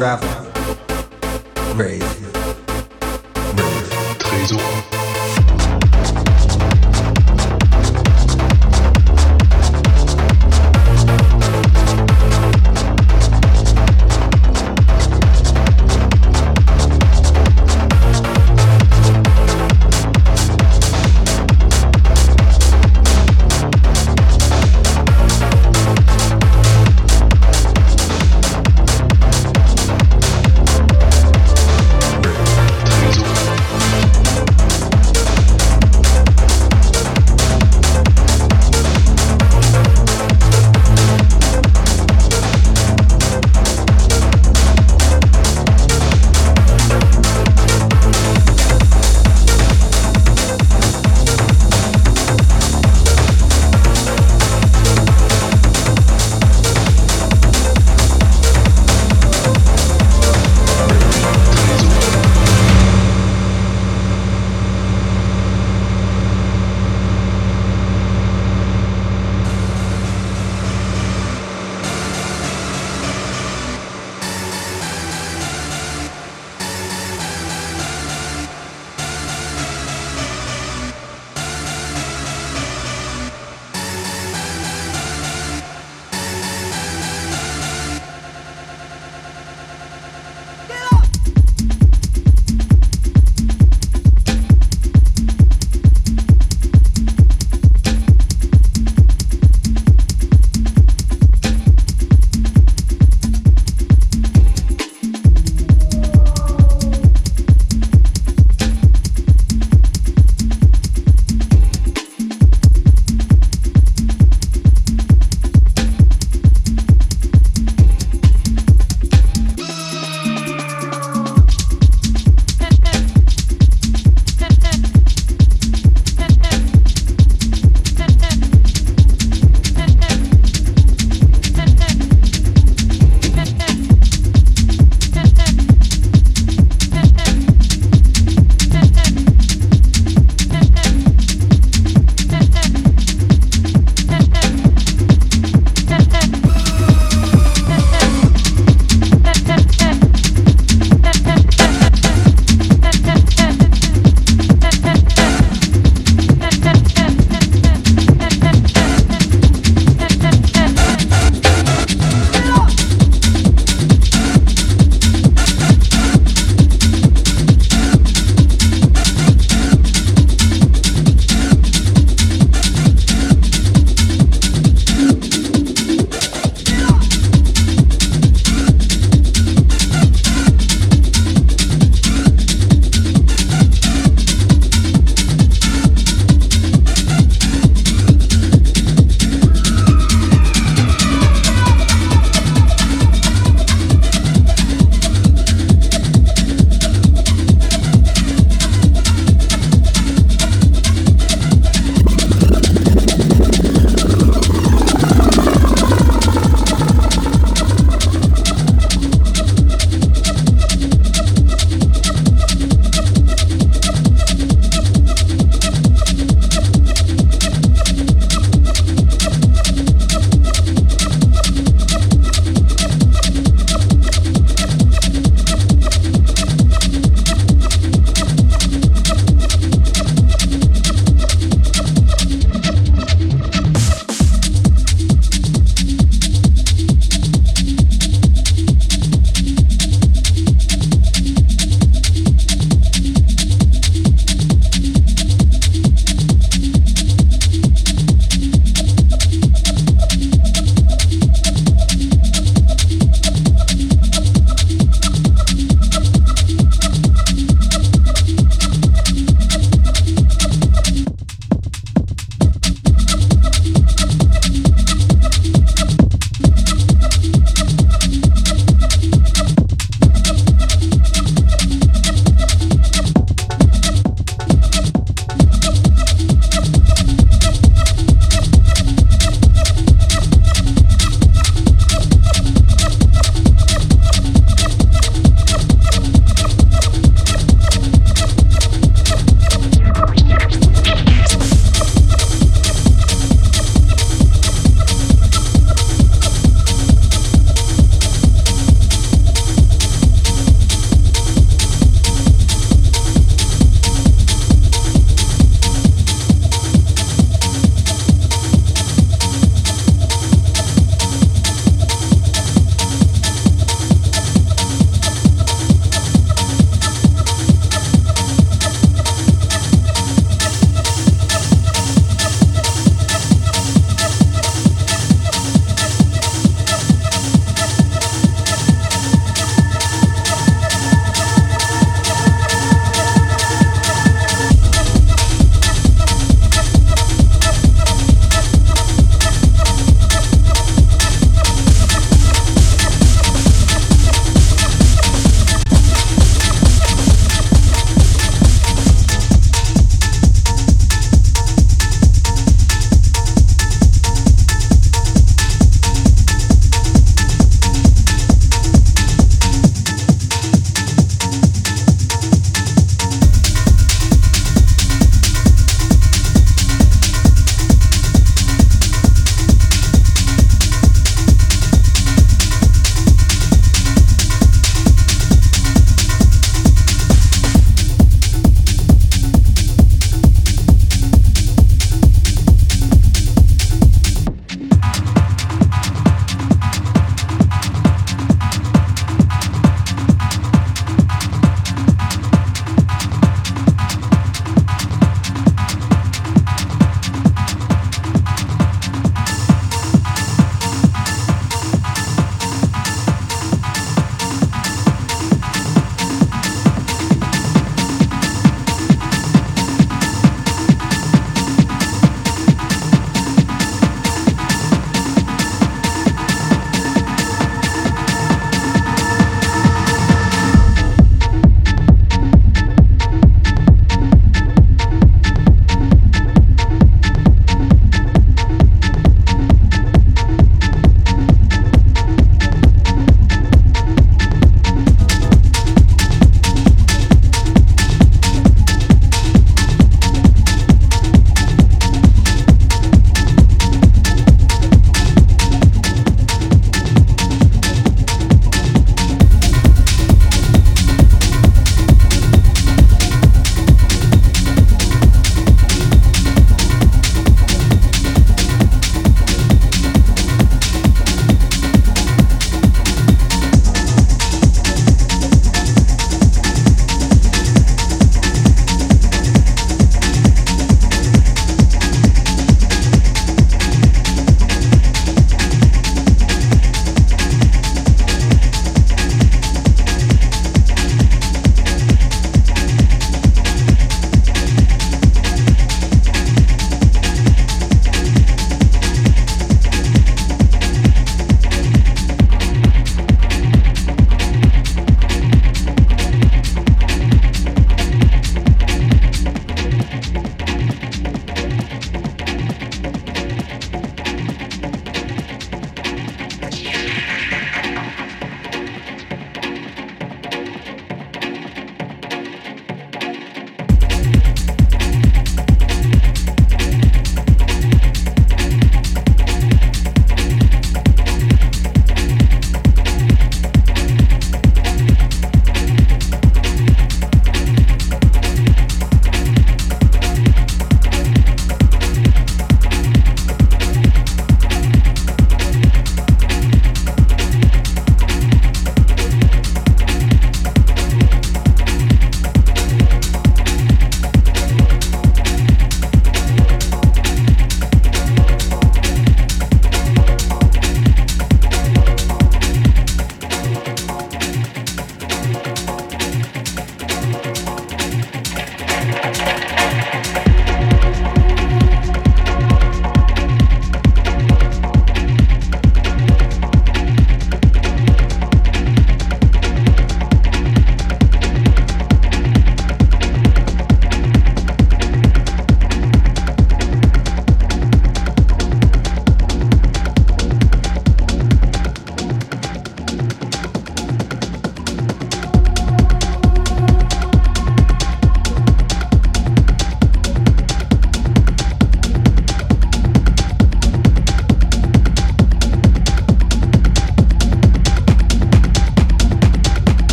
travel.